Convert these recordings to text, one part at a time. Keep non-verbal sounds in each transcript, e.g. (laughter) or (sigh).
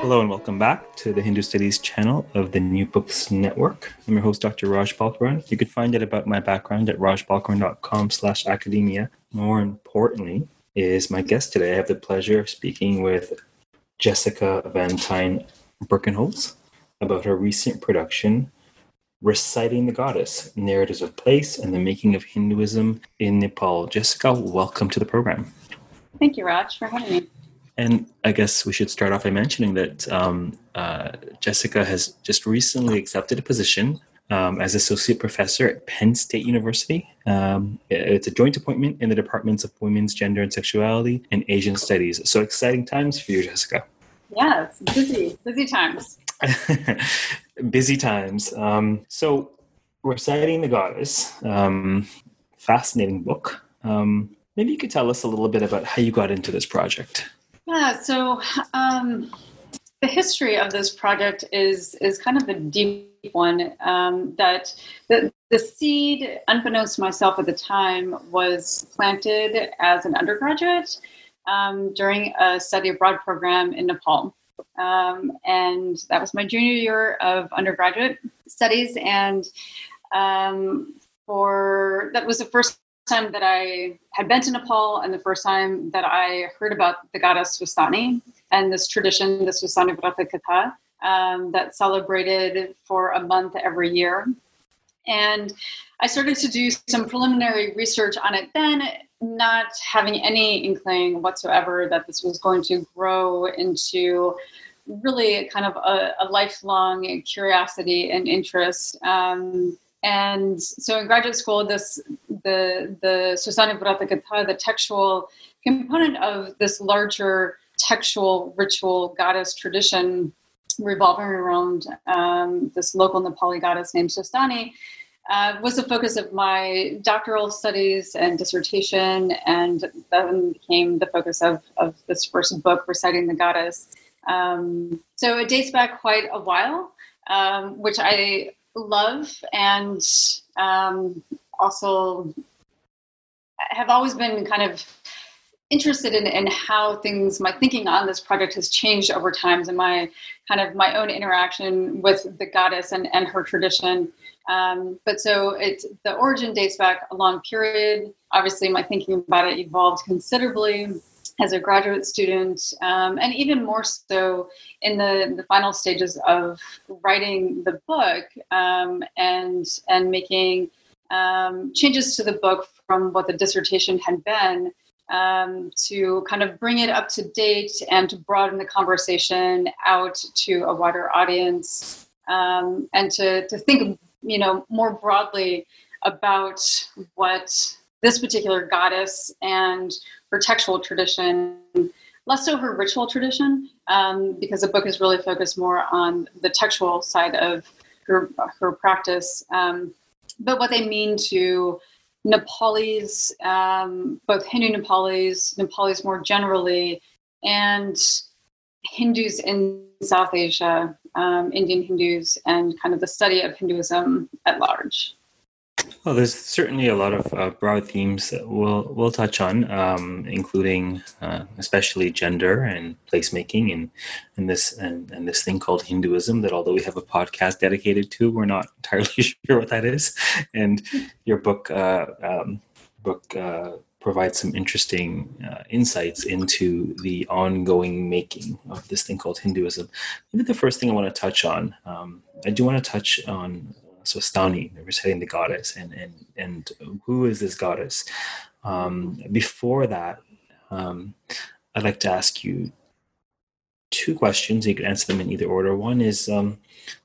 Hello and welcome back to the Hindu Studies channel of the New Books Network. I'm your host, Dr. Raj Balkaran. You can find out about my background at rajbalkaran.com slash academia. More importantly, is my guest today. I have the pleasure of speaking with Jessica Van Tine Berkenholz about her recent production, Reciting the Goddess, Narratives of Place and the Making of Hinduism in Nepal. Jessica, welcome to the program. Thank you, Raj, for having me. And I guess we should start off by mentioning that um, uh, Jessica has just recently accepted a position um, as associate professor at Penn State University. Um, it's a joint appointment in the departments of women's gender and sexuality and Asian studies. So exciting times for you, Jessica. Yeah, it's busy, busy times. (laughs) busy times. Um, so, Reciting the Goddess, um, fascinating book. Um, maybe you could tell us a little bit about how you got into this project. Yeah, so um, the history of this project is is kind of a deep one. Um, that the the seed, unbeknownst to myself at the time, was planted as an undergraduate um, during a study abroad program in Nepal. Um, and that was my junior year of undergraduate studies. And um, for that was the first time that I had been to Nepal and the first time that I heard about the goddess Swasthani and this tradition, the Swasthani Vrata Katha, um, that celebrated for a month every year. And I started to do some preliminary research on it then, not having any inkling whatsoever that this was going to grow into really kind of a, a lifelong curiosity and interest. Um, and so in graduate school, this the the Swasthani Vrata Katha, the textual component of this larger textual ritual goddess tradition revolving around um, this local Nepali goddess named Swasthani, uh, was the focus of my doctoral studies and dissertation, and then became the focus of, of this first book, Reciting the Goddess. Um, so it dates back quite a while, um, which I love and um, also have always been kind of interested in, in how things my thinking on this project has changed over times and my kind of my own interaction with the goddess and, and her tradition. Um, but so it the origin dates back a long period. Obviously my thinking about it evolved considerably as a graduate student, um, and even more so in the, the final stages of writing the book um, and and making um, changes to the book from what the dissertation had been um, to kind of bring it up to date and to broaden the conversation out to a wider audience um, and to, to think you know more broadly about what this particular goddess and her textual tradition, less so her ritual tradition, um, because the book is really focused more on the textual side of her, her practice. Um, but what they mean to Nepalis, um, both Hindu Nepalis, Nepalis more generally, and Hindus in South Asia, um, Indian Hindus, and kind of the study of Hinduism at large. Well, there's certainly a lot of uh, broad themes that we'll we'll touch on, um, including uh, especially gender and placemaking, and and this and, and this thing called Hinduism. That although we have a podcast dedicated to, we're not entirely (laughs) sure what that is. And your book uh, um, book uh, provides some interesting uh, insights into the ongoing making of this thing called Hinduism. Maybe the first thing I want to touch on, um, I do want to touch on Swasthani, reciting the goddess, and and and who is this goddess? Um, before that, um, I'd like to ask you two questions. You can answer them in either order. One is um,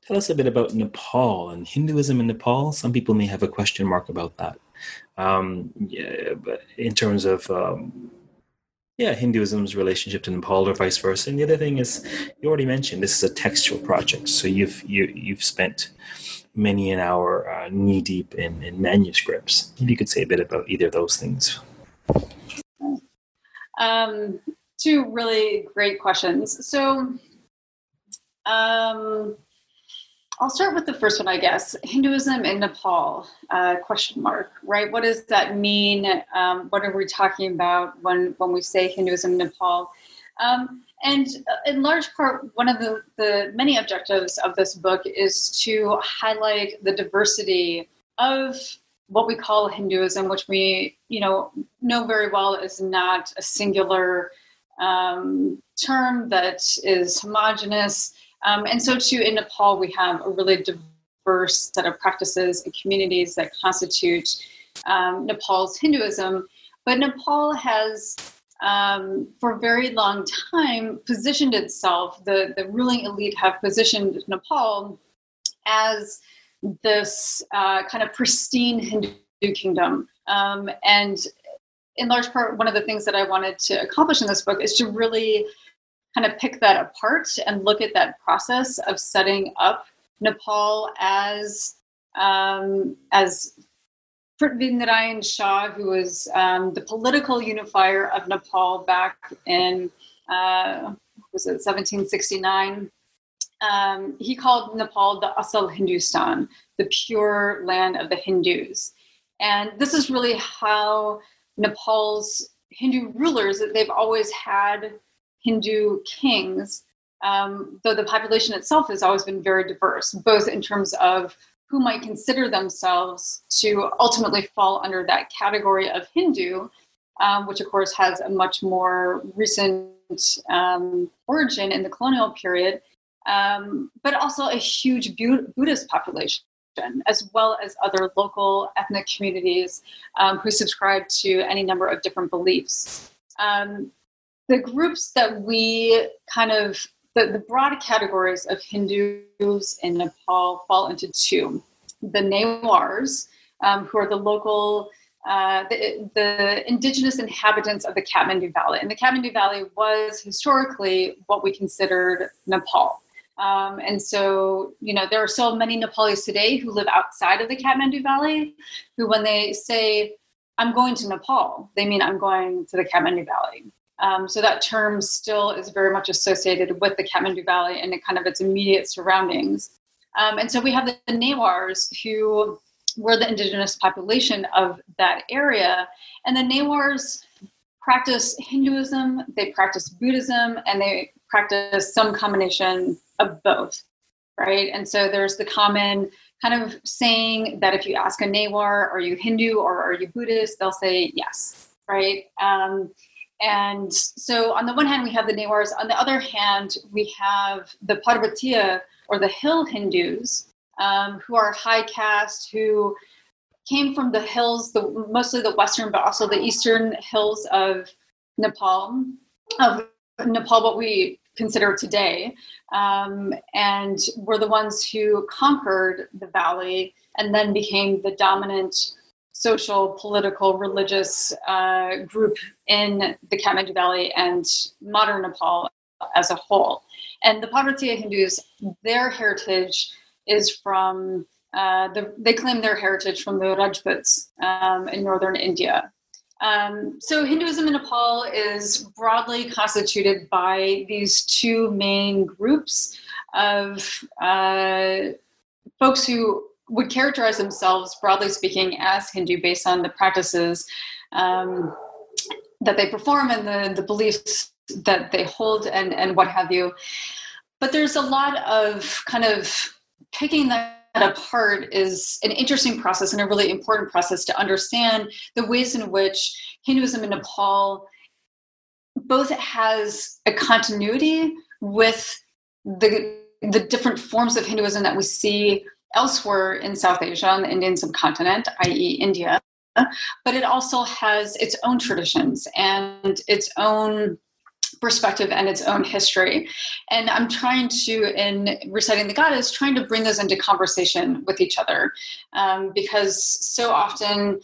tell us a bit about Nepal and Hinduism in Nepal. Some people may have a question mark about that. Um, yeah, in terms of um, yeah, Hinduism's relationship to Nepal or vice versa. And the other thing is, you already mentioned this is a textual project, so you've you, you've spent many an hour uh, knee deep in, in manuscripts. Maybe you could say a bit about either of those things. Um, two really great questions. So, um, I'll start with the first one, I guess. Hinduism in Nepal? Uh, question mark. Right? What does that mean? Um, what are we talking about when when we say Hinduism in Nepal? Um, and uh, in large part, one of the, the many objectives of this book is to highlight the diversity of what we call Hinduism, which we you know know very well is not a singular um, term that is homogenous. Um, and so, too, in Nepal, we have a really diverse set of practices and communities that constitute um, Nepal's Hinduism. But Nepal has, um, for a very long time, positioned itself, the, the ruling elite have positioned Nepal as this uh, kind of pristine Hindu kingdom. Um, and in large part, one of the things that I wanted to accomplish in this book is to really kind of pick that apart and look at that process of setting up Nepal as um, as Prithvinarayan Shah, who was um, the political unifier of Nepal back in uh, was it 1769. Um, he called Nepal the Asal Hindustan, the pure land of the Hindus. And this is really how Nepal's Hindu rulers, they've always had Hindu kings, um, though the population itself has always been very diverse, both in terms of who might consider themselves to ultimately fall under that category of Hindu, um, which of course has a much more recent um, origin in the colonial period, um, but also a huge Buddhist population. As well as other local ethnic communities um, who subscribe to any number of different beliefs. Um, the groups that we kind of the, the broad categories of Hindus in Nepal fall into two. The Newars, um, who are the local, uh, the, the indigenous inhabitants of the Kathmandu Valley. And the Kathmandu Valley was historically what we considered Nepal. Um, and so, you know, there are so many Nepalis today who live outside of the Kathmandu Valley who, when they say, I'm going to Nepal, they mean I'm going to the Kathmandu Valley. Um, so that term still is very much associated with the Kathmandu Valley and kind of its immediate surroundings. Um, and so we have the, the Newars who were the indigenous population of that area. And the Newars practice Hinduism, they practice Buddhism, and they practice some combination of both, right? And so there's the common kind of saying that if you ask a Newar, are you Hindu or are you Buddhist? They'll say yes, right? Um, and so, on the one hand, we have the Newars. On the other hand, we have the Parvatiya or the hill Hindus, um, who are high caste, who came from the hills, the, mostly the western, but also the eastern hills of Nepal, of Nepal, what we consider today, um, and were the ones who conquered the valley and then became the dominant social, political, religious uh, group in the Kathmandu Valley and modern Nepal as a whole. And the Parvatiya Hindus, their heritage is from, uh, the, they claim their heritage from the Rajputs um, in northern India. Um, so Hinduism in Nepal is broadly constituted by these two main groups of uh, folks who would characterize themselves, broadly speaking, as Hindu based on the practices um, that they perform and the, the beliefs that they hold and, and what have you. But there's a lot of kind of picking that apart is an interesting process and a really important process to understand the ways in which Hinduism in Nepal both has a continuity with the the different forms of Hinduism that we see elsewhere in South Asia on the Indian subcontinent, i.e., India. But it also has its own traditions and its own perspective and its own history. And I'm trying to, in reciting the goddess, trying to bring those into conversation with each other. Um, because so often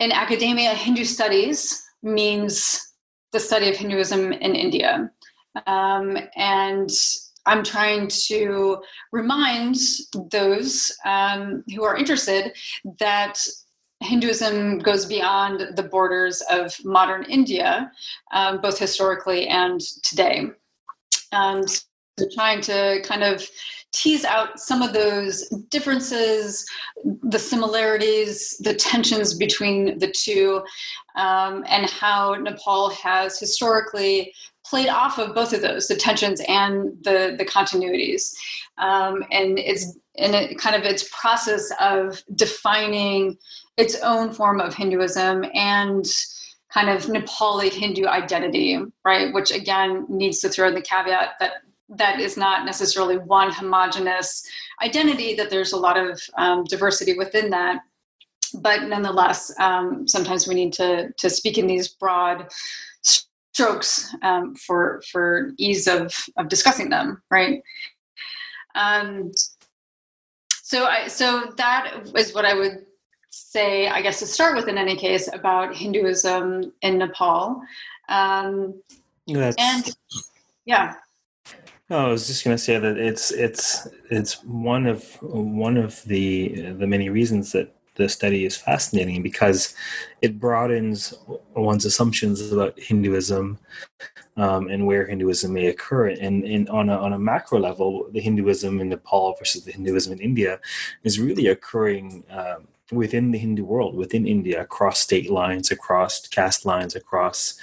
in academia, Hindu studies means the study of Hinduism in India. Um, and I'm trying to remind those um, who are interested that Hinduism goes beyond the borders of modern India, um, both historically and today. Um, so trying to kind of tease out some of those differences, the similarities, the tensions between the two, um, and how Nepal has historically played off of both of those, the tensions and the the continuities, um, and it's in a, kind of its process of defining its own form of Hinduism and kind of Nepali Hindu identity, right? Which again needs to throw in the caveat that that is not necessarily one homogenous identity, that there's a lot of um, diversity within that. But nonetheless, um, sometimes we need to, to speak in these broad strokes um, for, for ease of, of discussing them, right? Um, so, I, so that is what I would say, I guess, to start with in any case, about Hinduism in Nepal. Um, and yeah. No, I was just going to say that it's it's it's one of one of the the many reasons that the study is fascinating because it broadens one's assumptions about Hinduism um, and where Hinduism may occur. And, and on a on a macro level, the Hinduism in Nepal versus the Hinduism in India is really occurring. Um, within the Hindu world, within India, across state lines, across caste lines, across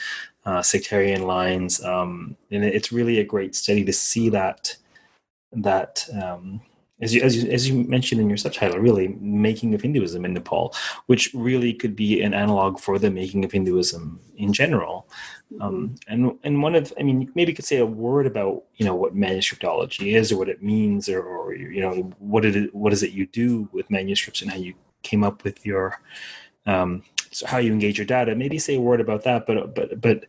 uh, sectarian lines, um, and it's really a great study to see that that um, as you, as you as you mentioned in your subtitle, really making of Hinduism in Nepal, which really could be an analog for the making of Hinduism in general. Um, mm-hmm. and and one of I mean maybe you could say a word about you know what manuscriptology is or what it means or, or you know what it what is it you do with manuscripts and how you came up with your um, so how you engage your data. Maybe say a word about that, but but but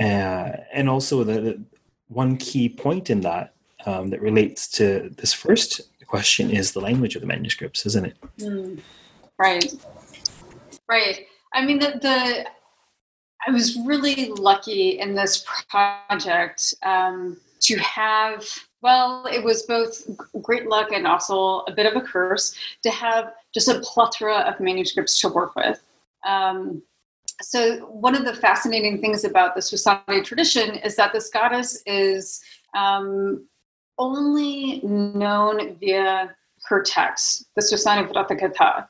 uh, and also the, the, one key point in that um, that relates to this first question is the language of the manuscripts, isn't it? Mm, right, right. I mean, the, the I was really lucky in this project um, to have. Well, it was both great luck and also a bit of a curse to have just a plethora of manuscripts to work with. Um, so one of the fascinating things about the Swasthani tradition is that this goddess is um, only known via her text, the Swasthani Vratakatha.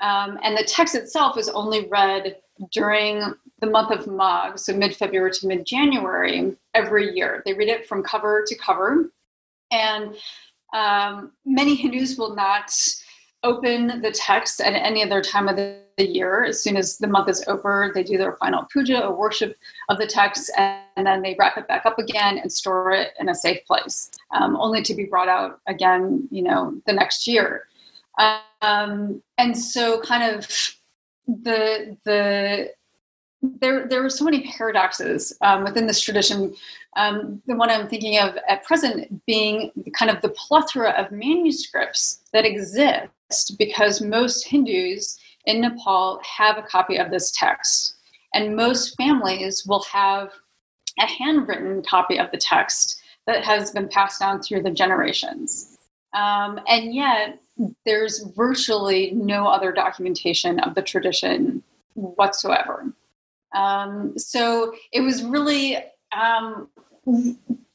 Um, and the text itself is only read during the month of Magh, so mid February to mid January every year. They read it from cover to cover. And um, many Hindus will not open the text at any other time of the year. As soon as the month is over, they do their final puja or worship of the text, and, then they wrap it back up again and store it in a safe place, um, only to be brought out again, you know, the next year. Um, and so, kind of the the there there are so many paradoxes um, within this tradition. Um, the one I'm thinking of at present being kind of the plethora of manuscripts that exist because most Hindus in Nepal have a copy of this text, and most families will have a handwritten copy of the text that has been passed down through the generations. Um, and yet, there's virtually no other documentation of the tradition whatsoever. Um, so it was really um,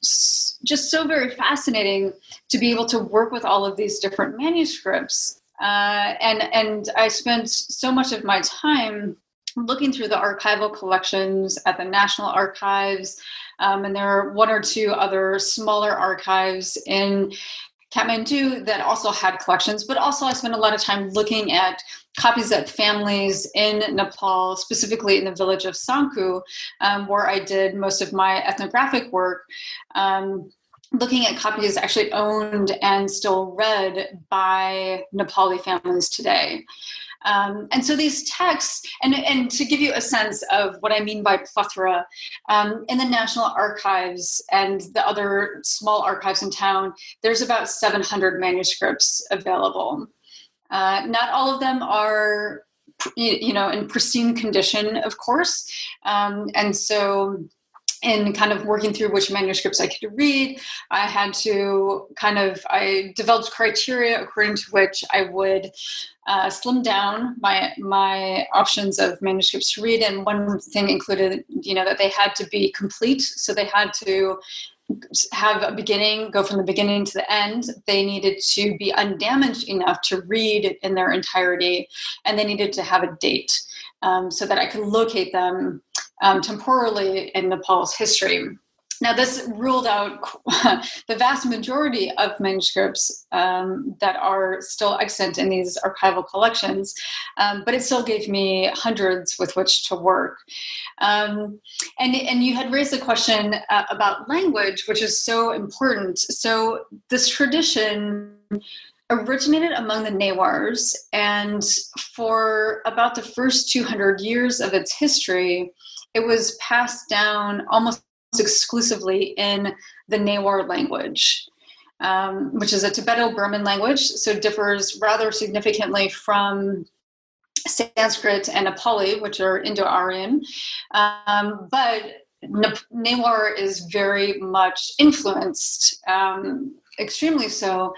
just so very fascinating to be able to work with all of these different manuscripts uh, and and I spent so much of my time looking through the archival collections at the National Archives, um, and there are one or two other smaller archives in Kathmandu that also had collections. But also, I spent a lot of time looking at copies that families in Nepal, specifically in the village of Sankhu, um, where I did most of my ethnographic work. Um, looking at copies actually owned and still read by Nepali families today. Um, and so these texts, and, and to give you a sense of what I mean by plethora, um, in the National Archives and the other small archives in town, there's about 700 manuscripts available. Uh, not all of them are you know in pristine condition, of course, um, and so in kind of working through which manuscripts I could read, I had to kind of I developed criteria according to which I would uh, slim down my my options of manuscripts to read, and one thing included, you know, that they had to be complete, so they had to have a beginning, go from the beginning to the end. They needed to be undamaged enough to read in their entirety, and they needed to have a date um, so that I could locate them um, temporally in Nepal's history. Now, this ruled out (laughs) the vast majority of manuscripts um, that are still extant in these archival collections, um, but it still gave me hundreds with which to work. Um, and, and you had raised the question uh, about language, which is so important. So, this tradition originated among the Newars, and for about the first 200 years of its history, it was passed down almost exclusively in the Newar language, um, which is a Tibeto-Burman language, so differs rather significantly from Sanskrit and Nepali, which are Indo-Aryan. Um, but Newar is very much influenced um, extremely so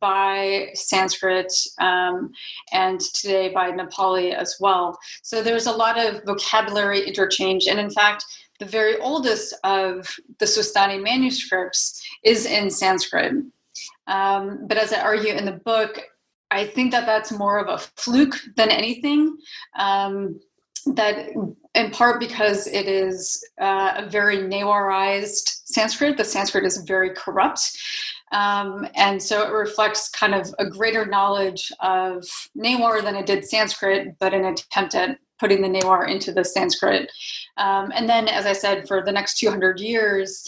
by Sanskrit um, and today by Nepali as well. So there's a lot of vocabulary interchange. And in fact, the very oldest of the Svastani manuscripts is in Sanskrit. Um, but as I argue in the book, I think that that's more of a fluke than anything. Um, that in part because it is uh, a very Newarized Sanskrit. The Sanskrit is very corrupt. Um, and so it reflects kind of a greater knowledge of Newar than it did Sanskrit, but an attempt at putting the Newar into the Sanskrit. Um, and then, as I said, for the next 200 years,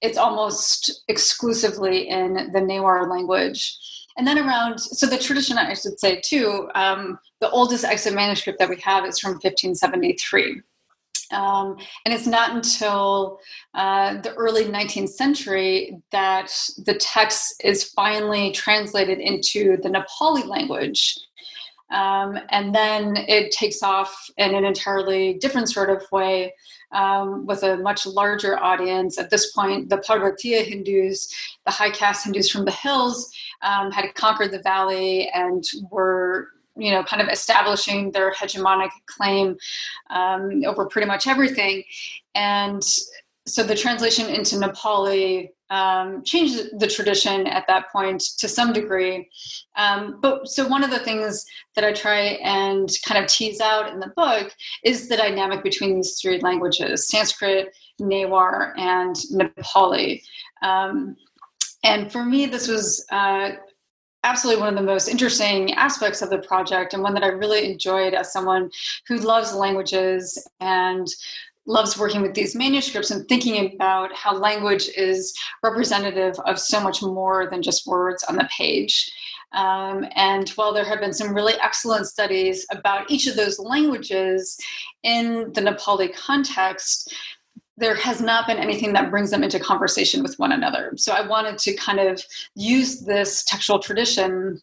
it's almost exclusively in the Newar language. And then around, so the tradition, I should say too, um, the oldest extant manuscript that we have is from 1573. Um, and it's not until uh, the early 19th century that the text is finally translated into the Nepali language. Um, and then it takes off in an entirely different sort of way um, with a much larger audience. At this point, the Parvatiya Hindus, the high caste Hindus from the hills, um, had conquered the valley and were you know, kind of establishing their hegemonic claim um, over pretty much everything. And so the translation into Nepali um, changed the tradition at that point to some degree. Um, but so one of the things that I try and kind of tease out in the book is the dynamic between these three languages: Sanskrit, Newar, and Nepali. Um, and for me, this was uh, absolutely one of the most interesting aspects of the project and one that I really enjoyed as someone who loves languages and loves working with these manuscripts and thinking about how language is representative of so much more than just words on the page. Um, and while there have been some really excellent studies about each of those languages in the Nepali context, there has not been anything that brings them into conversation with one another. So I wanted to kind of use this textual tradition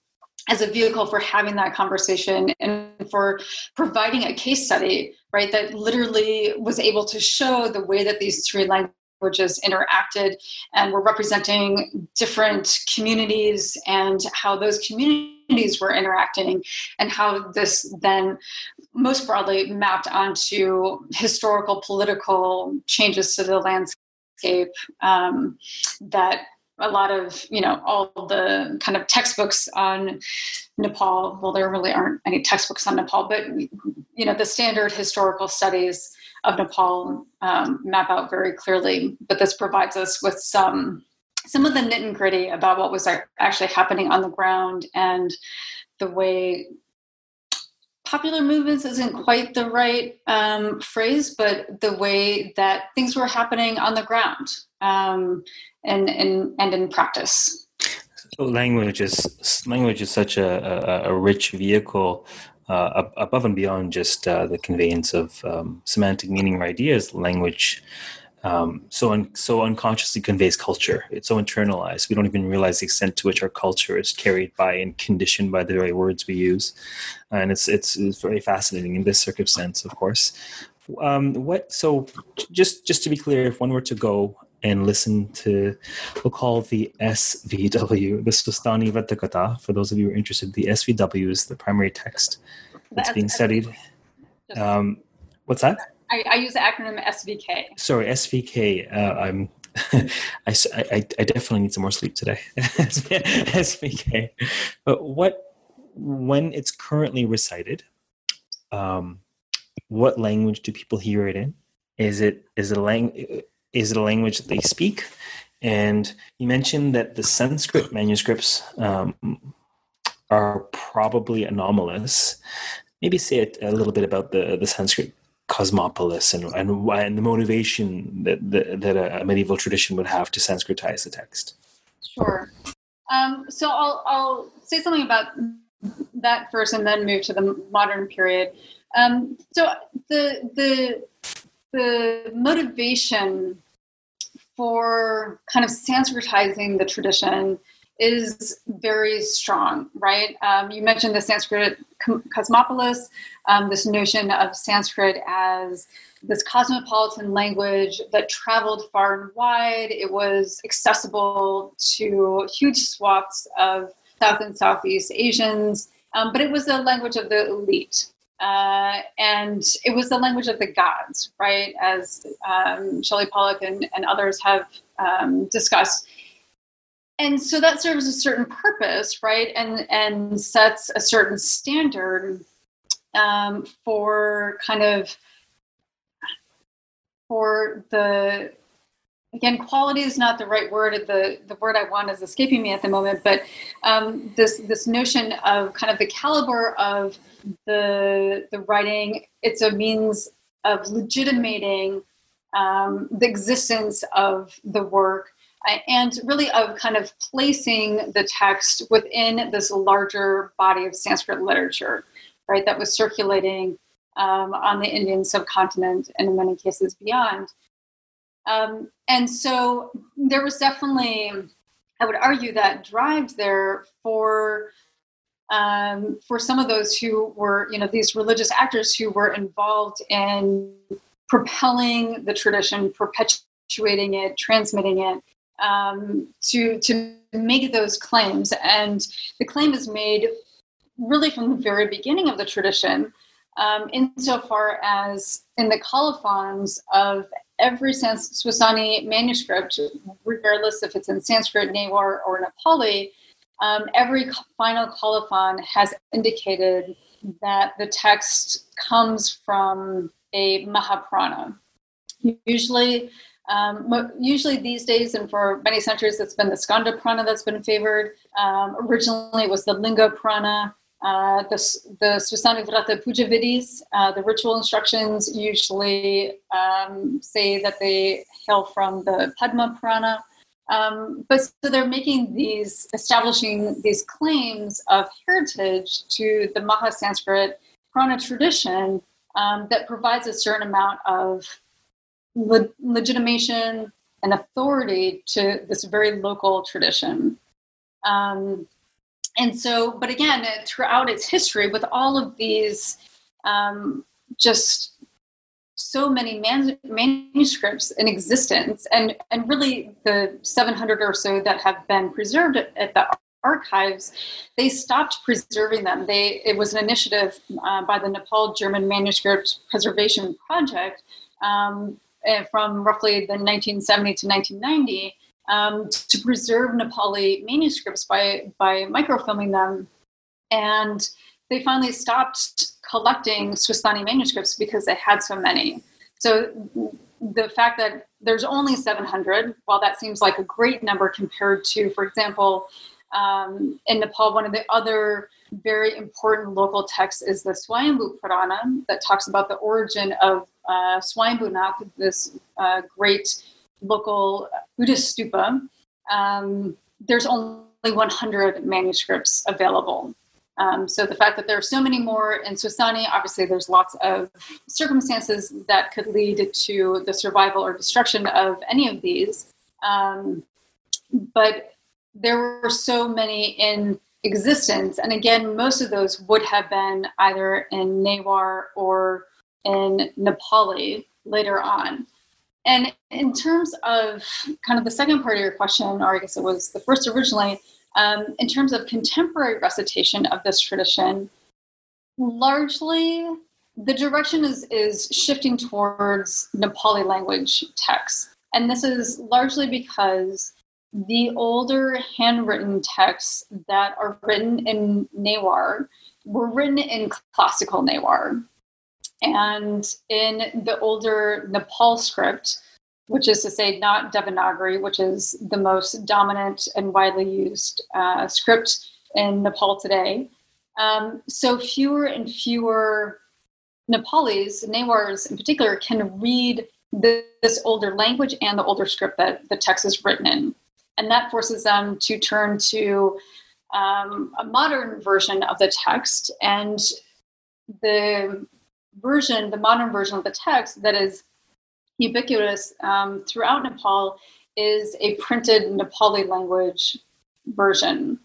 as a vehicle for having that conversation for providing a case study, right, that literally was able to show the way that these three languages interacted and were representing different communities and how those communities were interacting and how this then most broadly mapped onto historical political changes to the landscape um, that a lot of you know all the kind of textbooks on nepal. Well there really aren't any textbooks on nepal but you know the standard historical studies of nepal um, map out very clearly. But this provides us with some some of the nit and gritty about what was actually happening on the ground and the way popular movements isn't quite the right um, phrase, but the way that things were happening on the ground. Um, and, and, and in practice. So language is language is such a, a, a rich vehicle uh, above and beyond just uh, the conveyance of um, semantic meaning or ideas. Language um, so un- so unconsciously conveys culture. It's so internalized. We don't even realize the extent to which our culture is carried by and conditioned by the very words we use, and it's it's, it's very fascinating in this circumstance, of course. Um, what so just just to be clear, if one were to go and listen to we'll call the SVW, the Swastani Vratakatha. For those of you who are interested, the SVW is the primary text that's being studied. Um, what's that? I, I, use the acronym SVK. Sorry, SVK. Uh, I'm. (laughs) I, I, I definitely need some more sleep today. (laughs) SVK. But what when it's currently recited, um, what language do people hear it in? Is it is it a lang- is it a language that they speak? And you mentioned that the Sanskrit manuscripts um, are probably anomalous. Maybe say it a little bit about the, the Sanskrit cosmopolis and, and, and the motivation that, that, that a medieval tradition would have to Sanskritize the text. Sure. Um, so I'll, I'll say something about that first and then move to the modern period. Um, so the, the, the motivation for kind of Sanskritizing the tradition is very strong, right? Um, you mentioned the Sanskrit cosmopolis, um, this notion of Sanskrit as this cosmopolitan language that traveled far and wide. It was accessible to huge swaths of South and Southeast Asians, um, but it was the language of the elite. Uh, and it was the language of the gods, right? As um, Sheldon Pollock and, and others have um, discussed. And so that serves a certain purpose, right? And and sets a certain standard um, for kind of for the again quality is not the right word the the word i want is escaping me at the moment but um, this this notion of kind of the caliber of the the writing it's a means of legitimating um, the existence of the work uh, and really of kind of placing the text within this larger body of sanskrit literature right that was circulating um, on the indian subcontinent and in many cases beyond. Um, and so there was definitely, I would argue, that drive there for um, for some of those who were, you know, these religious actors who were involved in propelling the tradition, perpetuating it, transmitting it, um, to to make those claims. And the claim is made really from the very beginning of the tradition, um, insofar as in the colophons of every Swastani manuscript, regardless if it's in Sanskrit, Newar, or Nepali, um, every final colophon has indicated that the text comes from a Mahapurana. Usually, um, usually these days, and for many centuries, it's been the Skanda Purana that's been favored. Um, originally, it was the Linga Purana. Uh, the, the Puja Vidis, uh, the ritual instructions usually um, say that they hail from the Padma Purana. Um, but so they're making these, establishing these claims of heritage to the Maha Sanskrit Purana tradition um, that provides a certain amount of le- legitimation and authority to this very local tradition. Um, and so, but again, throughout its history, with all of these um, just so many man- manuscripts in existence, and and really the 700 or so that have been preserved at, the archives, they stopped preserving them. They it was an initiative uh, by the Nepal German Manuscript Preservation Project um, eh, from roughly the 1970 to 1990 um, to preserve Nepali manuscripts by by microfilming them, and they finally stopped collecting Swastani manuscripts because they had so many. So the fact that there's only 700, while that seems like a great number compared to, for example, um, in Nepal, one of the other very important local texts is the Swayambhu Purana that talks about the origin of uh, Swayambhunath, this uh, great local Buddhist stupa, um, there's only 100 manuscripts available. Um, so the fact that there are so many more in Swastani, obviously there's lots of circumstances that could lead to the survival or destruction of any of these. Um, but there were so many in existence. And again, most of those would have been either in Newar or in Nepali later on. And in terms of kind of the second part of your question, or I guess it was the first originally, um, in terms of contemporary recitation of this tradition, largely the direction is, is shifting towards Nepali language texts. And this is largely because the older handwritten texts that are written in Newar were written in classical Newar. And in the older Nepal script, which is to say, not Devanagari, which is the most dominant and widely used uh, script in Nepal today. Um, so fewer and fewer Nepalis, Newars in particular, can read this older language and the older script that the text is written in. And that forces them to turn to um, a modern version of the text. And the version, the modern version of the text that is ubiquitous um, throughout Nepal is a printed Nepali language version.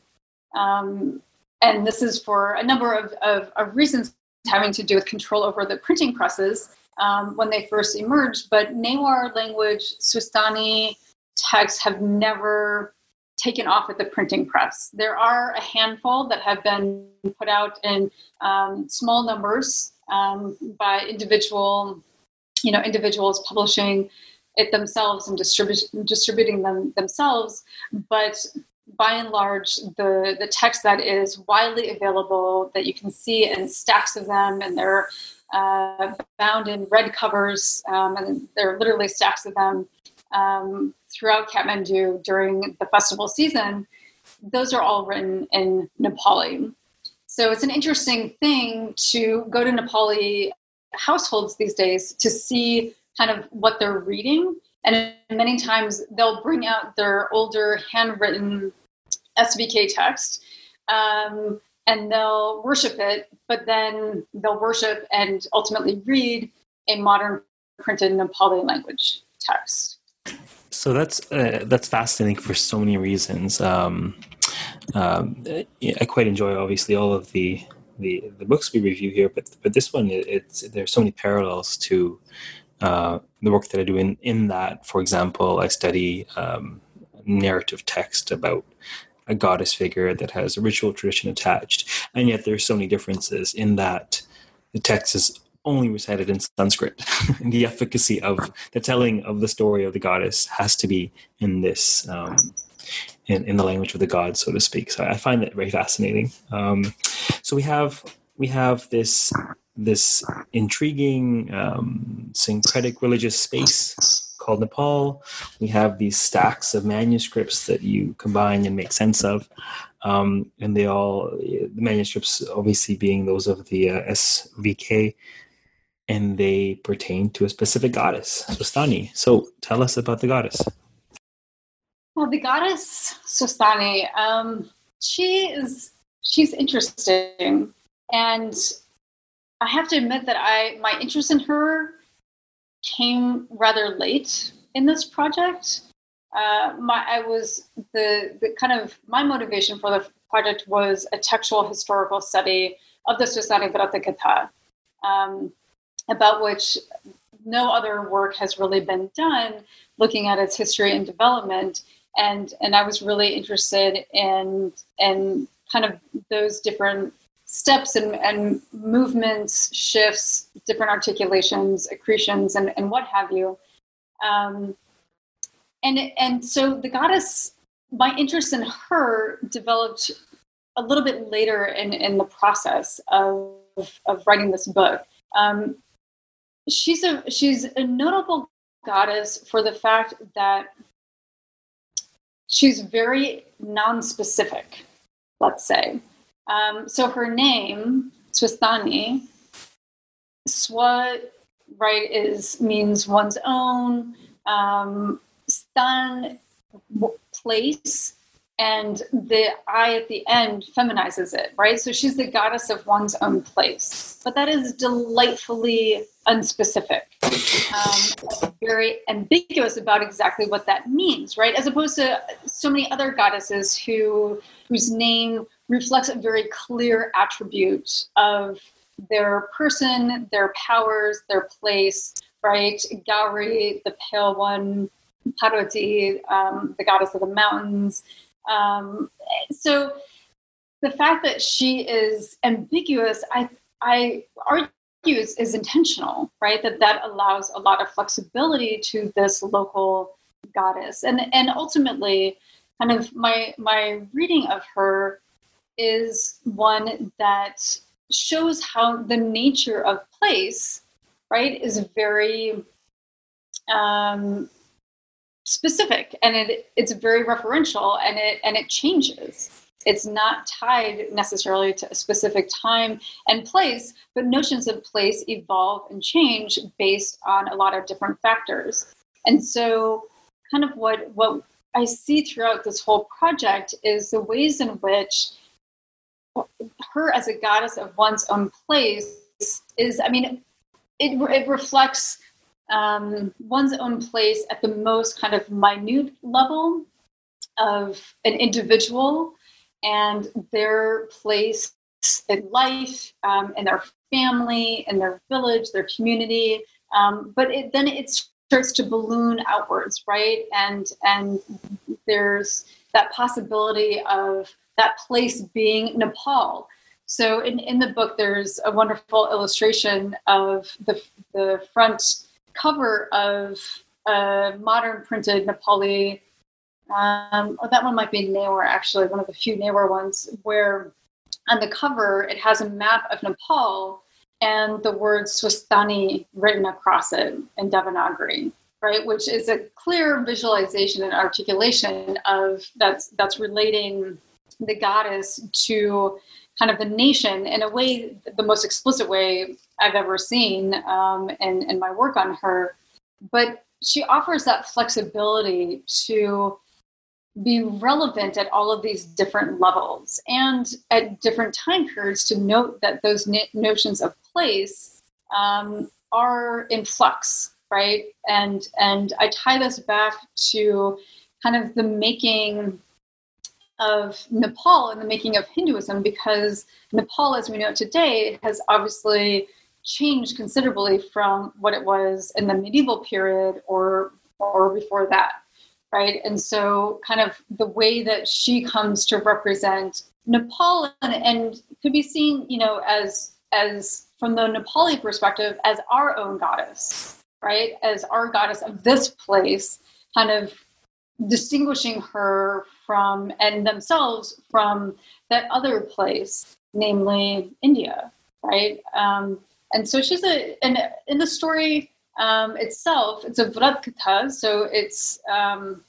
Um, and this is for a number of, of, of, reasons having to do with control over the printing presses um, when they first emerged. But Newar language, Swastani texts have never taken off at the printing press. There are a handful that have been put out in um, small numbers um, by individual, you know, individuals publishing it themselves and distribu- distributing them themselves. But by and large, the the text that is widely available that you can see in stacks of them, and they're uh, bound in red covers, um, and there are literally stacks of them um, throughout Kathmandu during the festival season, those are all written in Nepali. So it's an interesting thing to go to Nepali households these days to see kind of what they're reading. And many times they'll bring out their older handwritten SVK text um, and they'll worship it, but then they'll worship and ultimately read a modern printed Nepali language text. So that's uh, that's fascinating for so many reasons. Um, um, I quite enjoy, obviously, all of the, the, the books we review here, but but this one, it, it's there's so many parallels to uh, the work that I do in in that. For example, I study um, narrative text about a goddess figure that has a ritual tradition attached, and yet there's so many differences in that the text is only recited in Sanskrit. (laughs) the efficacy of the telling of the story of the goddess has to be in this, um, in, in the language of the gods, so to speak. So I find that very fascinating. Um, so we have we have this this intriguing um, syncretic religious space called Nepal. We have these stacks of manuscripts that you combine and make sense of. Um, and they all, the manuscripts obviously being those of the uh, SVK and they pertain to a specific goddess, Swastani. So tell us about the goddess. Well, the goddess Swastani, um, she is she's interesting, and I have to admit that I my interest in her came rather late in this project. Uh, my I was the the kind of my motivation for the project was a textual historical study of the Swastani Vratakatha. Um, about which no other work has really been done looking at its history and development and and I was really interested in in kind of those different steps and, and movements, shifts, different articulations, accretions, and, and what have you. Um, and and so the goddess, my interest in her developed a little bit later in, in the process of, of writing this book. Um, she's a she's a notable goddess for the fact that she's very non-specific let's say. Um, so her name swastani swa right is means one's own. Um, stan place and the I at the end feminizes it, right? So she's the goddess of one's own place. But that is delightfully unspecific, um, very ambiguous about exactly what that means, right? As opposed to so many other goddesses who whose name reflects a very clear attribute of their person, their powers, their place, right? Gauri, the pale one, Parvati, um, the goddess of the mountains, um, so the fact that she is ambiguous, I I argue is, intentional, right? That that allows a lot of flexibility to this local goddess, and and ultimately, kind of my my reading of her is one that shows how the nature of place, right, is very um, specific and it it's very referential and it and it changes. It's not tied necessarily to a specific time and place but notions of place evolve and change based on a lot of different factors. And so kind of what what i see throughout this whole project is the ways in which her as a goddess of one's own place is i mean it, it reflects um, one's own place at the most kind of minute level of an individual and their place in life, um, in their family, in their village, their community. Um, but it, then it starts to balloon outwards, right? And and there's that possibility of that place being Nepal. So in, in the book, there's a wonderful illustration of the, the front cover of a modern printed Nepali. Um, oh, that one might be Newar, actually, one of the few Newar ones, where on the cover it has a map of Nepal and the word Swasthani written across it in Devanagari, right? Which is a clear visualization and articulation of that's that's relating the goddess to kind of the nation in a way, the most explicit way I've ever seen um, in, in my work on her. But she offers that flexibility to be relevant at all of these different levels and at different time periods to note that those notions of place um, are in flux right and and i tie this back to kind of the making of Nepal and the making of Hinduism because Nepal, as we know it today, has obviously changed considerably from what it was in the medieval period or or before that right? And so kind of the way that she comes to represent nepal and, and could be seen you know as as from the nepali perspective as our own goddess right? As our goddess of this place kind of distinguishing her from and themselves from that other place, namely India, right? Um, and so she's a, and in the story um, itself, it's a Vrat Katha, so it's um,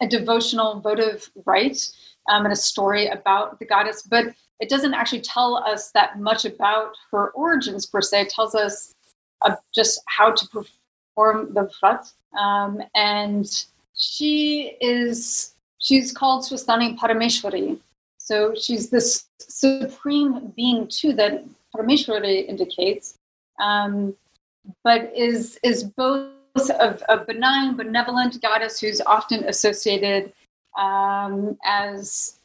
a devotional votive rite um, and a story about the goddess, but it doesn't actually tell us that much about her origins per se. It tells us uh, just how to perform the Vrat. Um, and she is she's called Swasthani Parameshwari. So she's this supreme being too that Parameshwari indicates, um, but is is both a, a, benign, benevolent goddess who's often associated um, as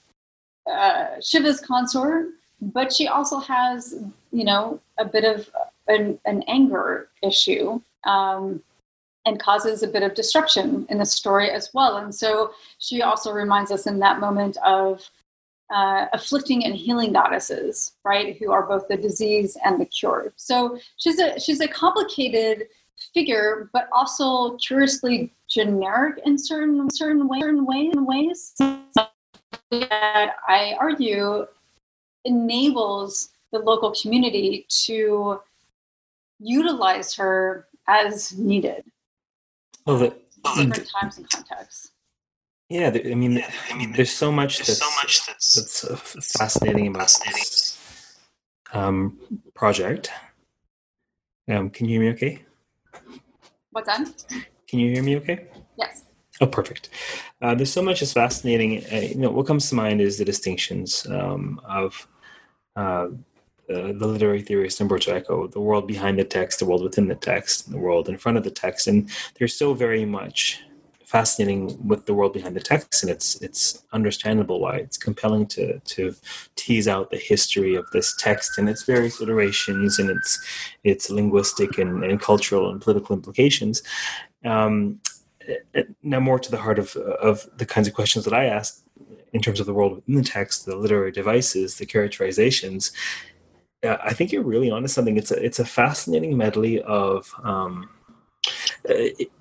uh, Shiva's consort, but she also has, you know, a bit of an, an anger issue. Um, and causes a bit of disruption in the story as well. And so she also reminds us in that moment of uh, afflicting and healing goddesses, right, who are both the disease and the cure. So she's a she's a complicated figure, but also curiously generic in certain certain way, certain way, ways that I argue enables the local community to utilize her as needed. Well, the, different times and contexts. Yeah, I mean, yeah, I mean, there's so much there's that's, so much that's, that's uh, fascinating about fascinating. this um, project. Um, can you hear me okay? What's that? Can you hear me okay? Yes. Oh, perfect. Uh, there's so much that's fascinating. Uh, you know, what comes to mind is the distinctions um, of uh, the literary theorist Umberto Eco, the world behind the text, the world within the text, the world in front of the text, and they're so very much fascinating with the world behind the text, and it's it's understandable why it's compelling to to tease out the history of this text and its various iterations and its its linguistic and, and cultural and political implications. Um, now, more to the heart of of the kinds of questions that I asked in terms of the world within the text, the literary devices, the characterizations. Uh, I think you're really onto something. It's a it's a fascinating medley of um, it,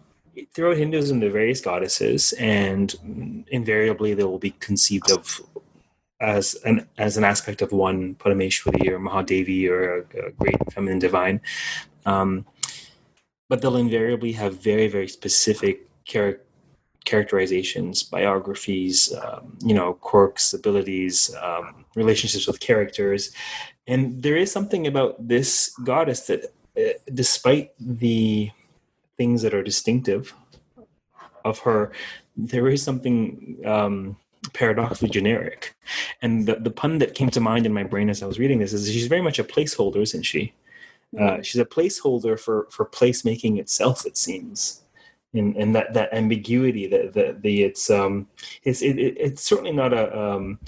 throughout Hinduism, are various goddesses, and invariably they will be conceived of as an as an aspect of one Parameshwari or Mahadevi or a, a great feminine divine. Um, but they'll invariably have very very specific char- characterizations, biographies, um, you know, quirks, abilities, um, relationships with characters, and there is something about this goddess that, uh, despite the things that are distinctive of her, there is something um, paradoxically generic. And the, the pun that came to mind in my brain as I was reading this is she's very much a placeholder, isn't she? Uh, she's a placeholder for for placemaking itself. It seems and, and that, that ambiguity that the, the it's um it's it, it, it's certainly not a um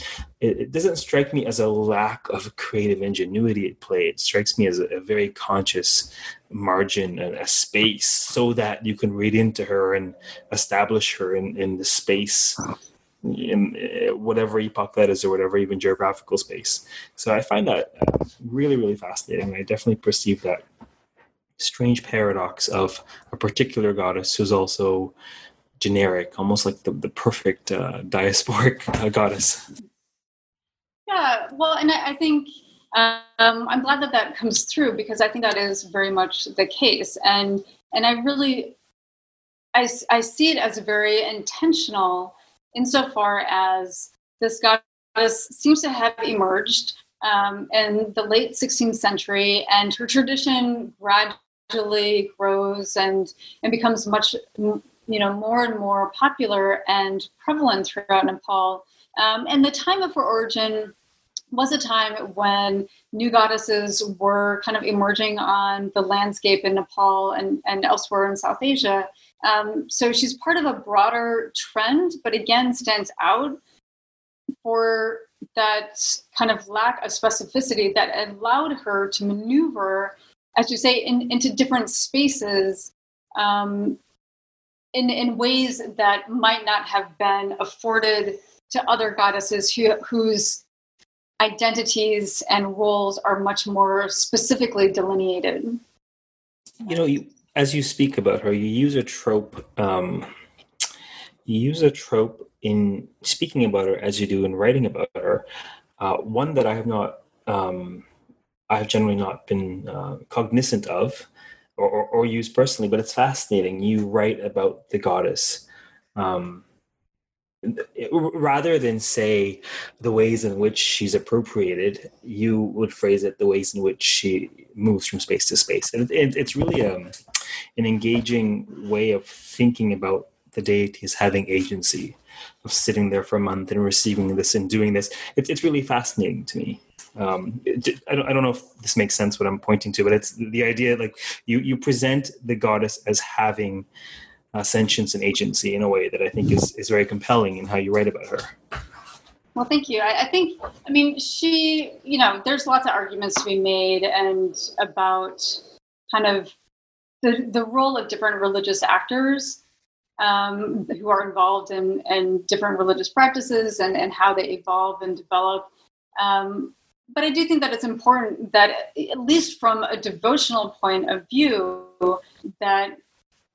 it, it, doesn't strike me as a lack of creative ingenuity at play. It strikes me as a, a very conscious margin and a space so that you can read into her and establish her in in the space in eh, whatever epoch that is or whatever even geographical space. So i find that really really fascinating i definitely perceive that strange paradox of a particular goddess who's also generic, almost like the, the perfect uh, diasporic uh, goddess. Yeah, well, and I, I think um, I'm glad that that comes through because I think that is very much the case, and and I really I, I see it as very intentional insofar as this goddess seems to have emerged um, in the late 16th century, and her tradition gradually gradually grows and and becomes much you know more and more popular and prevalent throughout Nepal. Um, and the time of her origin was a time when new goddesses were kind of emerging on the landscape in Nepal and, and elsewhere in South Asia. Um, so she's part of a broader trend, but again stands out for that kind of lack of specificity that allowed her to maneuver as you say, in, into different spaces um, in, in ways that might not have been afforded to other goddesses who, whose identities and roles are much more specifically delineated. You know, you, as you speak about her, you use a trope. Um, you use a trope in speaking about her as you do in writing about her. Uh, one that I have not um, I've generally not been uh, cognizant of or, or, or, used personally, but it's fascinating. You write about the goddess. Um, it, rather than say the ways in which she's appropriated, you would phrase it the ways in which she moves from space to space. And it, it's really um, an engaging way of thinking about the deity as having agency, of sitting there for a month and receiving this and doing this. It, it's really fascinating to me um, I, don't, I don't know if this makes sense what i'm pointing to but it's the idea like you you present the goddess as having uh, sentience and agency in a way that i think is, is very compelling in how you write about her well thank you I, I think i mean she you know there's lots of arguments to be made and about kind of the, the role of different religious actors um, who are involved in, in different religious practices and, and how they evolve and develop. Um, but I do think that it's important that, at least from a devotional point of view, that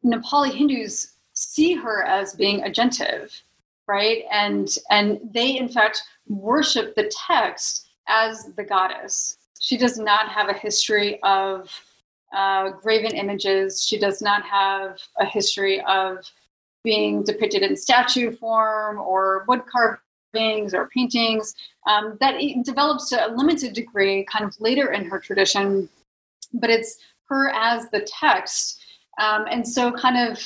Nepali Hindus see her as being agentive, right? And and they in fact worship the text as the goddess. She does not have a history of uh, graven images. She does not have a history of being depicted in statue form or wood carved carvings or paintings um, that develops to a limited degree kind of later in her tradition, but it's her as the text. Um, and so, kind of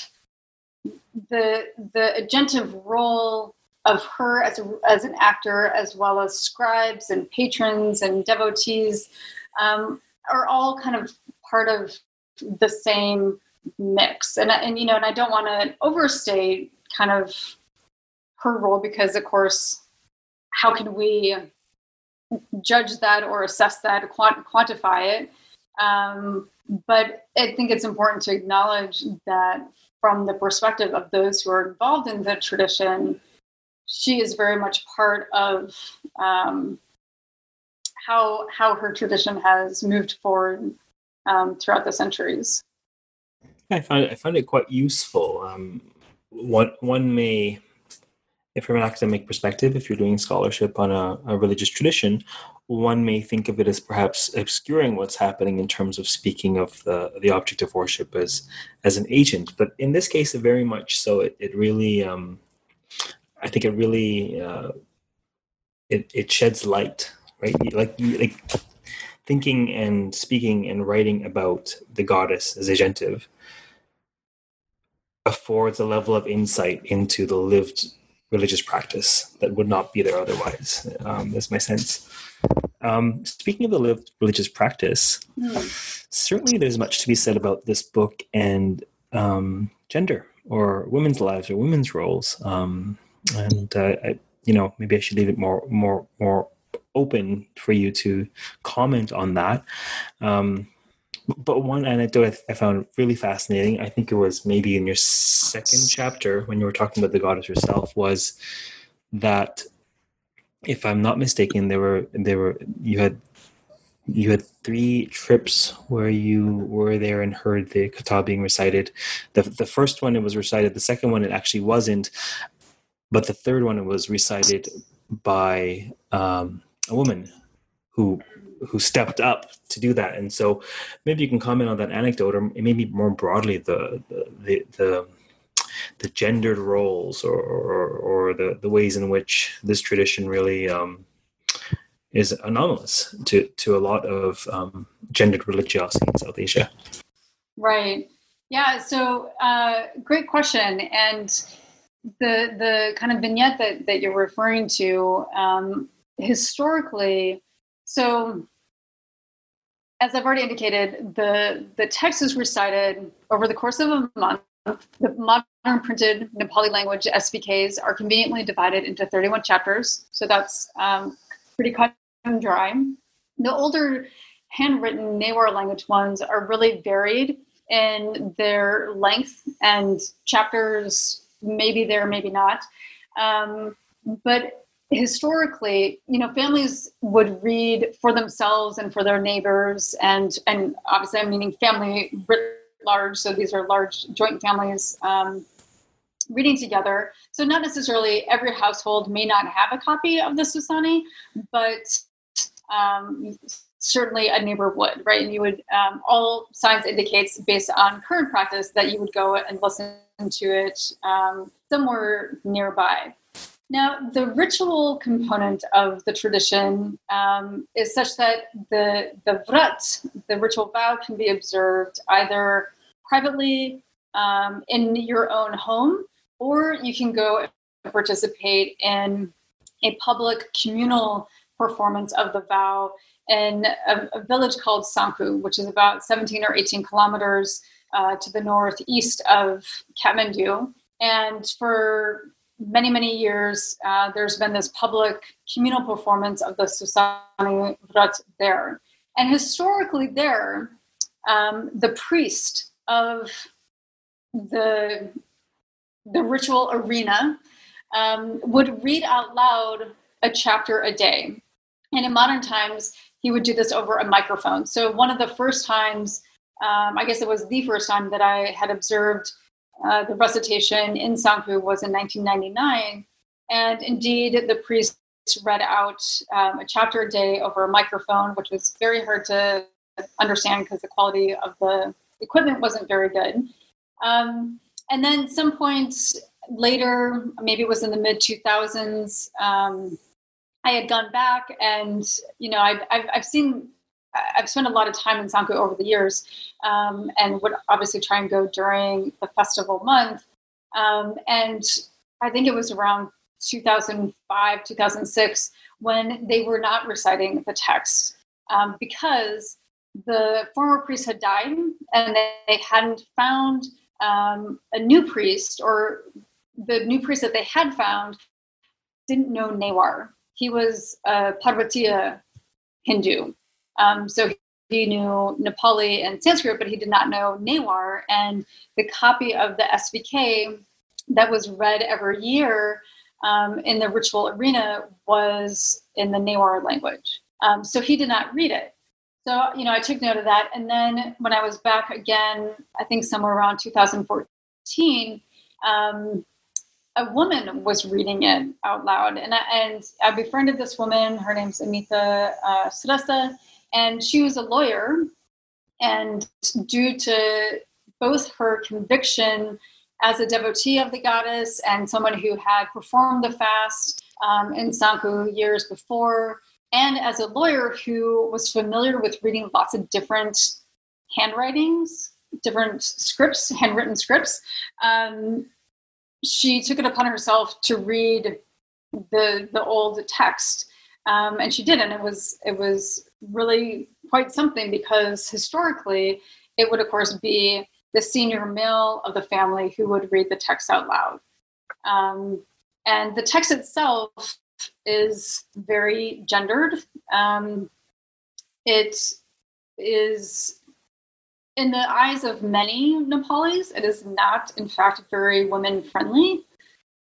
the the agentive role of her as, a, as an actor, as well as scribes and patrons and devotees, um, are all kind of part of the same mix. And, and you know, and I don't want to overstate kind of her role because, of course, how can we judge that or assess that, quant- quantify it? Um, but I think it's important to acknowledge that from the perspective of those who are involved in the tradition, she is very much part of um, how how her tradition has moved forward um, throughout the centuries. I find I find it quite useful. Um, one one may, if from an academic perspective, if you're doing scholarship on a, a religious tradition, one may think of it as perhaps obscuring what's happening in terms of speaking of the the object of worship as as an agent. But in this case, very much so. It it really um, I think it really uh, it it sheds light, right? Like like thinking and speaking and writing about the goddess as agentive affords a level of insight into the lived religious practice that would not be there otherwise. Um, that's my sense. Um, speaking of the lived religious practice, mm. certainly there's much to be said about this book and um, gender or women's lives or women's roles. Um, and uh, I, you know, maybe I should leave it more, more, more open for you to comment on that. Um, but one anecdote I found really fascinating, I think it was maybe in your second chapter when you were talking about the goddess herself, was that if I'm not mistaken, there were there were you had you had three trips where you were there and heard the katha being recited. The the first one it was recited. The second one it actually wasn't, but the third one it was recited by um, a woman who who stepped up to do that. And so maybe you can comment on that anecdote, or maybe more broadly the the the, the, gendered roles or, or, or the the ways in which this tradition really um, is anomalous to to a lot of um, gendered religiosity in South Asia. Right. Yeah. So uh, great question and the the kind of vignette that, that you're referring to um, historically so as I've already indicated, the, the text is recited over the course of a month. The modern printed Nepali language SVKs are conveniently divided into 31 chapters, so that's um, pretty cut and dry. The older handwritten Newar language ones are really varied in their length and chapters, maybe there, maybe not. Um, but historically, you know, families would read for themselves and for their neighbors, and and obviously, I'm meaning family writ large. So these are large joint families um, reading together. So not necessarily every household may not have a copy of the Swasthani, but um, certainly a neighbor would, right? And you would um, all signs indicates based on current practice that you would go and listen to it um, somewhere nearby. Now, the ritual component of the tradition um, is such that the, the vrat, the ritual vow, can be observed either privately um, in your own home, or you can go and participate in a public communal performance of the vow in a, a village called Sankhu, which is about 17 or 18 kilometers uh, to the northeast of Kathmandu. And for many, many years, uh, there's been this public communal performance of the Swasthani Vrat there. And historically, there, um, the priest of the, the ritual arena um, would read out loud a chapter a day. And in modern times, he would do this over a microphone. So, one of the first times, um, I guess it was the first time that I had observed uh, the recitation in Sankhu was in 1999. And indeed, the priest read out um, a chapter a day over a microphone, which was very hard to understand because the quality of the equipment wasn't very good. Um, and then some point later, maybe it was in the mid 2000s, um, I had gone back and, you know, I've, I've, I've seen I've spent a lot of time in Sankhu over the years, um, and would obviously try and go during the festival month. Um, and I think it was around 2005, 2006 when they were not reciting the text um, because the former priest had died and they hadn't found um, a new priest or the new priest that they had found didn't know Newar. He was a Parvatiya Hindu. Um, so he knew Nepali and Sanskrit, but he did not know Newar. And the copy of the SVK that was read every year um, in the ritual arena was in the Newar language. Um, so he did not read it. So, you know, I took note of that. And then when I was back again, I think somewhere around 2014, um, a woman was reading it out loud. And I, and I befriended this woman. Her name's Amita uh, Srestha, and she was a lawyer. And due to both her conviction as a devotee of the goddess and someone who had performed the fast um, in Sankhu years before, and as a lawyer who was familiar with reading lots of different handwritings, different scripts, handwritten scripts, um, she took it upon herself to read the the old text, um, and she did, and it was it was really quite something because historically it would of course be the senior male of the family who would read the text out loud. Um, and the text itself is very gendered. Um, it is, in the eyes of many Nepalis, it is not, in fact, very women friendly.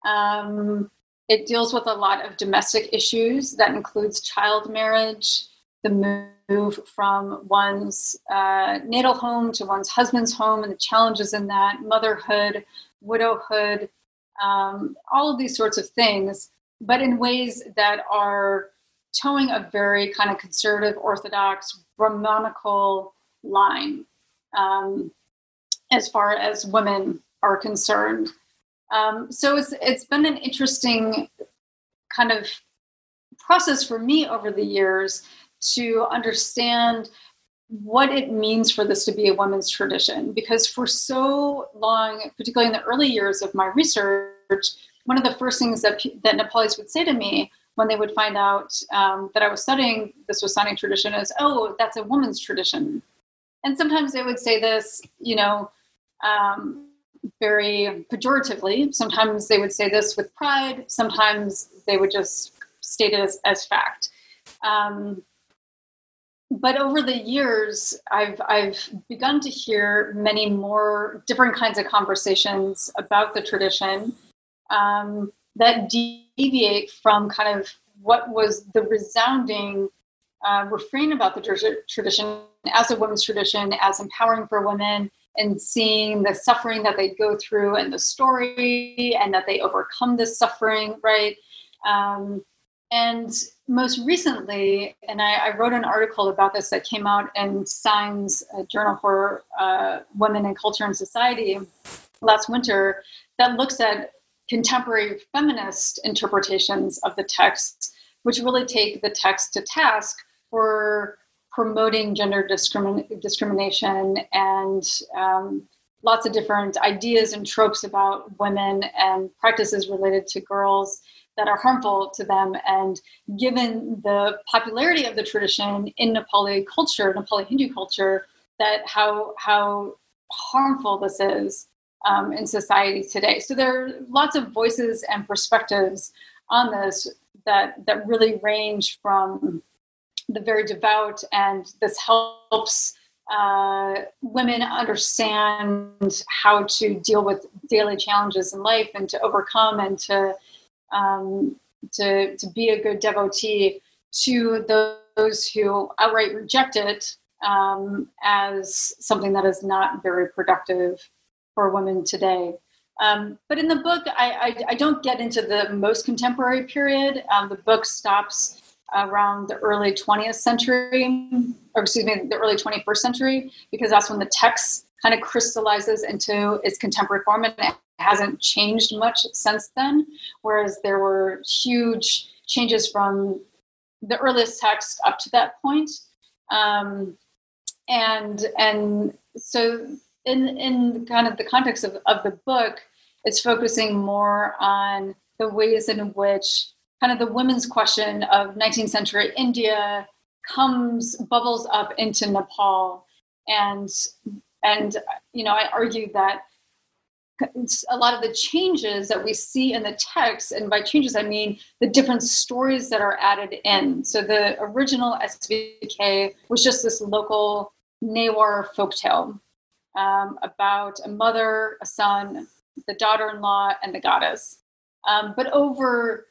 Um, it deals with a lot of domestic issues that includes child marriage, the move from one's uh, natal home to one's husband's home and the challenges in that, motherhood, widowhood, um, all of these sorts of things, but in ways that are towing a very kind of conservative, orthodox, Brahmanical line um, as far as women are concerned. Um, so it's it's been an interesting kind of process for me over the years to understand what it means for this to be a women's tradition. Because for so long, particularly in the early years of my research, one of the first things that, that Nepalis would say to me when they would find out um, that I was studying this Swasthani tradition is, oh, that's a woman's tradition. And sometimes they would say this, you know, um, very pejoratively. Sometimes they would say this with pride. Sometimes they would just state it as, as fact. Um, but over the years, I've I've begun to hear many more different kinds of conversations about the tradition um, that deviate from kind of what was the resounding uh, refrain about the tradition as a women's tradition, as empowering for women, and seeing the suffering that they go through and the story, and that they overcome this suffering, right? Um, and most recently, and I, I, wrote an article about this that came out in a journal for uh, women in culture and society last winter, that looks at contemporary feminist interpretations of the text, which really take the text to task for promoting gender discrimin- discrimination and um, lots of different ideas and tropes about women and practices related to girls that are harmful to them. And given the popularity of the tradition in Nepali culture, Nepali Hindu culture, that how how harmful this is um, in society today. So there are lots of voices and perspectives on this that that really range from the very devout, and this helps uh, women understand how to deal with daily challenges in life and to overcome and to um, to, to be a good devotee to those who outright reject it um, as something that is not very productive for women today. Um, but in the book, I, I, I, don't get into the most contemporary period. Um, the book stops around the early 20th century, or excuse me, the early 21st century, because that's when the text kind of crystallizes into its contemporary form and hasn't changed much since then. Whereas there were huge changes from the earliest text up to that point. Um, and and so in in kind of the context of, of the book, it's focusing more on the ways in which kind of the women's question of 19th century India comes bubbles up into Nepal and and you know I argue that a lot of the changes that we see in the text and by changes I mean the different stories that are added in so the original SVK was just this local Newar folktale um, about a mother, a son, the daughter-in-law, and the goddess. Um, but over,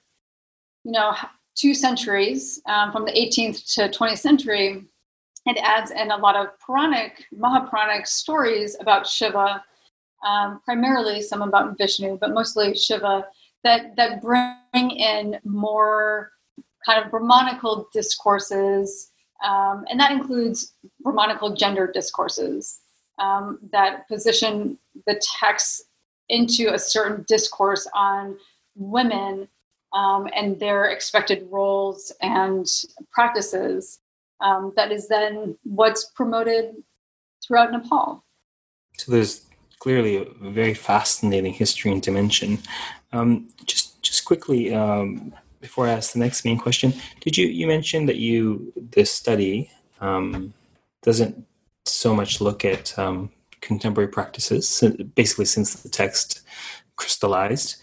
you know, two centuries, um, from the 18th to 20th century, it adds in a lot of Puranic, Mahapuranic stories about Shiva, um, primarily some about Vishnu, but mostly Shiva, that that bring in more kind of Brahmanical discourses, um, and that includes Brahmanical gender discourses um, that position the text into a certain discourse on women um, and their expected roles and practices. Um, that is then what's promoted throughout Nepal. So there's clearly a very fascinating history and dimension. Um, just just quickly um, before I ask the next main question, did you you mentioned that you this study um, doesn't so much look at um, contemporary practices, basically since the text crystallized.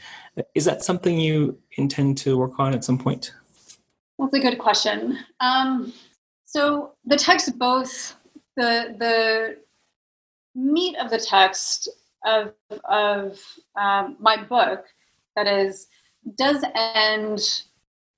Is that something you intend to work on at some point? That's a good question. Um, so the text, both the the meat of the text of of um, my book, that is, does end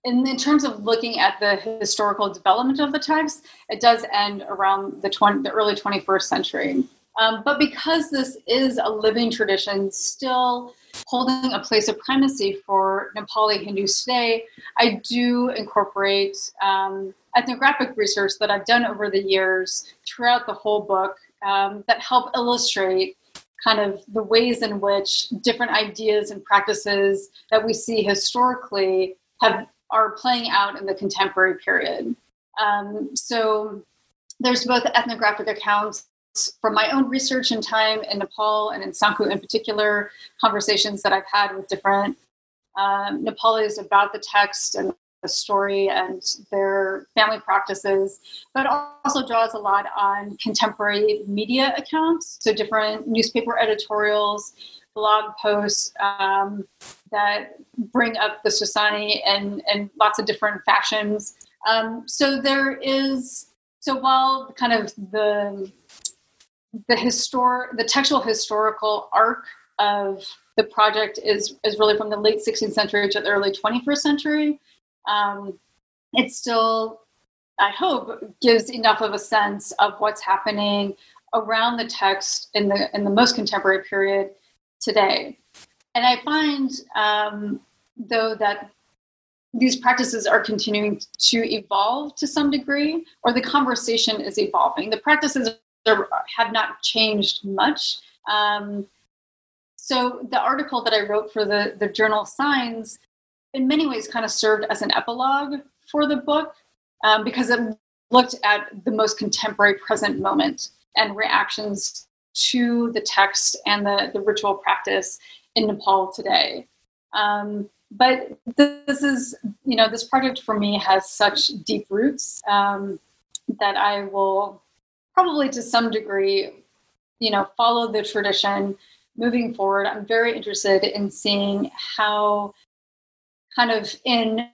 in, in terms of looking at the historical development of the text, it does end around the 20, the early 21st century. Um, but because this is a living tradition, still holding a place of primacy for Nepali Hindus today, I do incorporate um, ethnographic research that I've done over the years throughout the whole book um, that help illustrate kind of the ways in which different ideas and practices that we see historically have are playing out in the contemporary period. Um, so there's both ethnographic accounts from my own research and time in Nepal and in Sankhu in particular, conversations that I've had with different um, Nepalis about the text and the story and their family practices, but also draws a lot on contemporary media accounts, so different newspaper editorials, blog posts um, that bring up the Swasthani in, in lots of different fashions. Um, so there is, so while kind of the the historic, the textual historical arc of the project is is really from the late 16th century to the early 21st century. Um, it still, I hope, gives enough of a sense of what's happening around the text in the in the most contemporary period today. And I find, um, though, that these practices are continuing to evolve to some degree, or the conversation is evolving. The practices are, have not changed much. Um, so the article that I wrote for the, the journal Signs, in many ways, kind of served as an epilogue for the book um, because it looked at the most contemporary present moment and reactions to the text and the, the ritual practice in Nepal today. Um, but this is, you know, this project for me has such deep roots um, that I will probably to some degree, you know, follow the tradition moving forward. I'm very interested in seeing how kind of in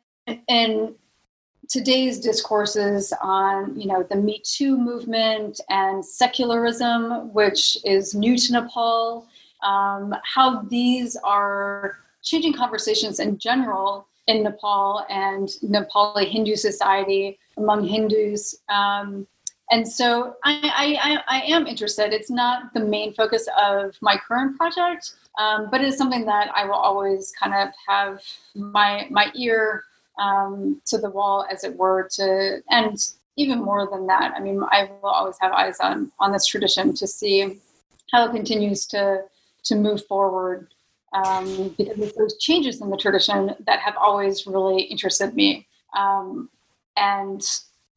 in today's discourses on you know the me too movement and secularism which is new to nepal um, how these are changing conversations in general in nepal and nepali hindu society among hindus. Um, and so I, I, I, am interested. It's not the main focus of my current project um, but it's something that i will always kind of have my my ear um, to the wall, as it were, to and even more than that. I mean, I will always have eyes on on this tradition to see how it continues to to move forward. Um, because it's those changes in the tradition that have always really interested me, um, and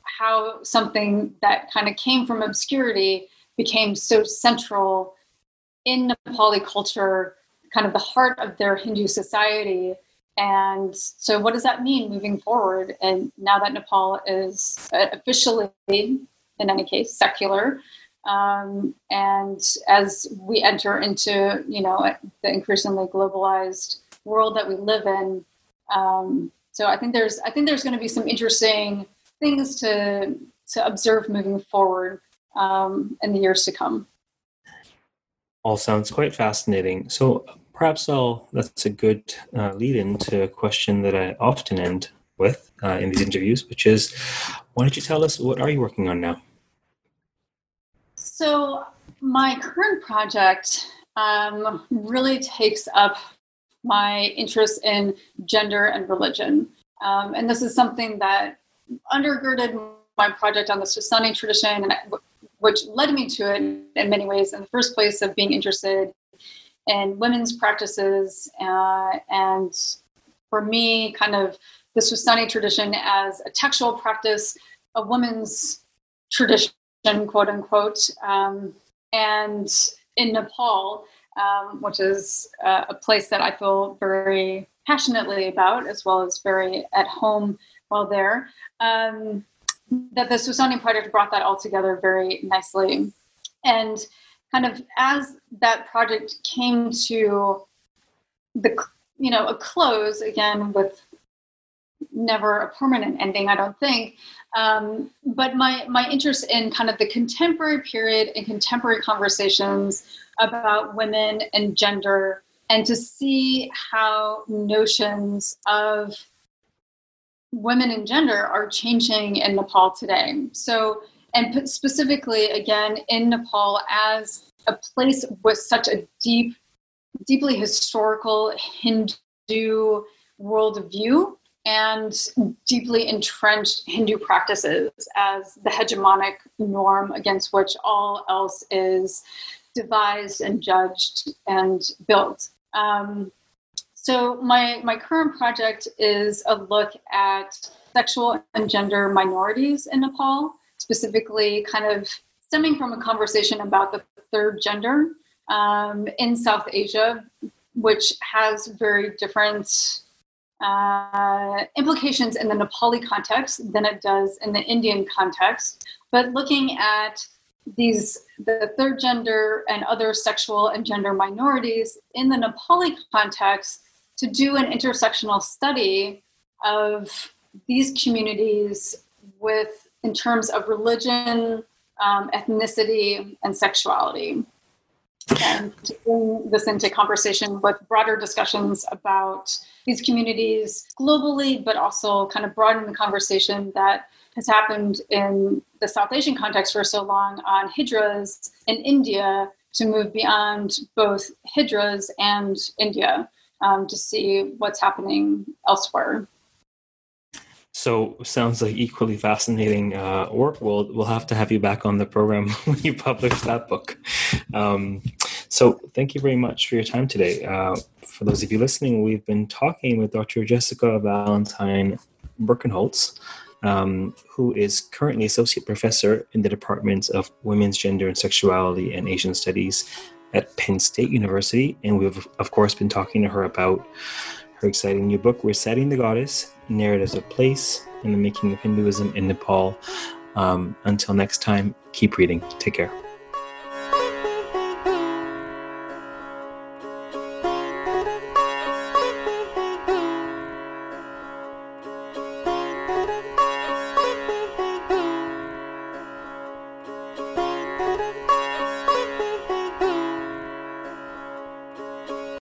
how something that kind of came from obscurity became so central in Nepali culture kind of the heart of their Hindu society. And so, what does that mean moving forward? And now that Nepal is officially, in any case, secular, um, and as we enter into, you know, the increasingly globalized world that we live in, um, so I think there's I think there's going to be some interesting things to to observe moving forward um, in the years to come. All sounds quite fascinating. So perhaps I'll that's a good uh, lead in to a question that I often end with uh, in these interviews, which is, why don't you tell us what are you working on now? So my current project um, really takes up my interest in gender and religion. Um, and this is something that undergirded my project on the Swasthani tradition, and which led me to it in many ways in the first place of being interested in women's practices. Uh, and for me, kind of the Swasthani tradition as a textual practice, a woman's tradition, quote unquote. Um, and in Nepal, um, which is uh, a place that I feel very passionately about, as well as very at home while there. Um, that the Swasthani project brought that all together very nicely. And kind of as that project came to the you know a close again with never a permanent ending i don't think um, but my my interest in kind of the contemporary period and contemporary conversations about women and gender and to see how notions of women and gender are changing in Nepal today. So, and specifically again in Nepal as a place with such a deep, deeply historical Hindu worldview and deeply entrenched Hindu practices as the hegemonic norm against which all else is devised and judged and built. Um, so my my current project is a look at sexual and gender minorities in Nepal, specifically kind of stemming from a conversation about the third gender um, in South Asia, which has very different uh, implications in the Nepali context than it does in the Indian context. But looking at these the third gender and other sexual and gender minorities in the Nepali context to do an intersectional study of these communities with in terms of religion, um, ethnicity, and sexuality. And to bring this into conversation with broader discussions about these communities globally, but also kind of broaden the conversation that has happened in the South Asian context for so long on hijras in India to move beyond both hijras and India um, to see what's happening elsewhere. So sounds like equally fascinating uh, work. We'll we'll have to have you back on the program (laughs) when you publish that book. Um, so thank you very much for your time today. Uh, for those of you listening, we've been talking with Dr. Jessica Vantine Birkenholtz um, who is currently associate professor in the Department of Women's Gender and Sexuality and Asian Studies at Penn State University. And we've, of course, been talking to her about her exciting new book, Reciting the Goddess Narratives of Place and the Making of Hinduism in Nepal. Um, until next time, keep reading. Take care.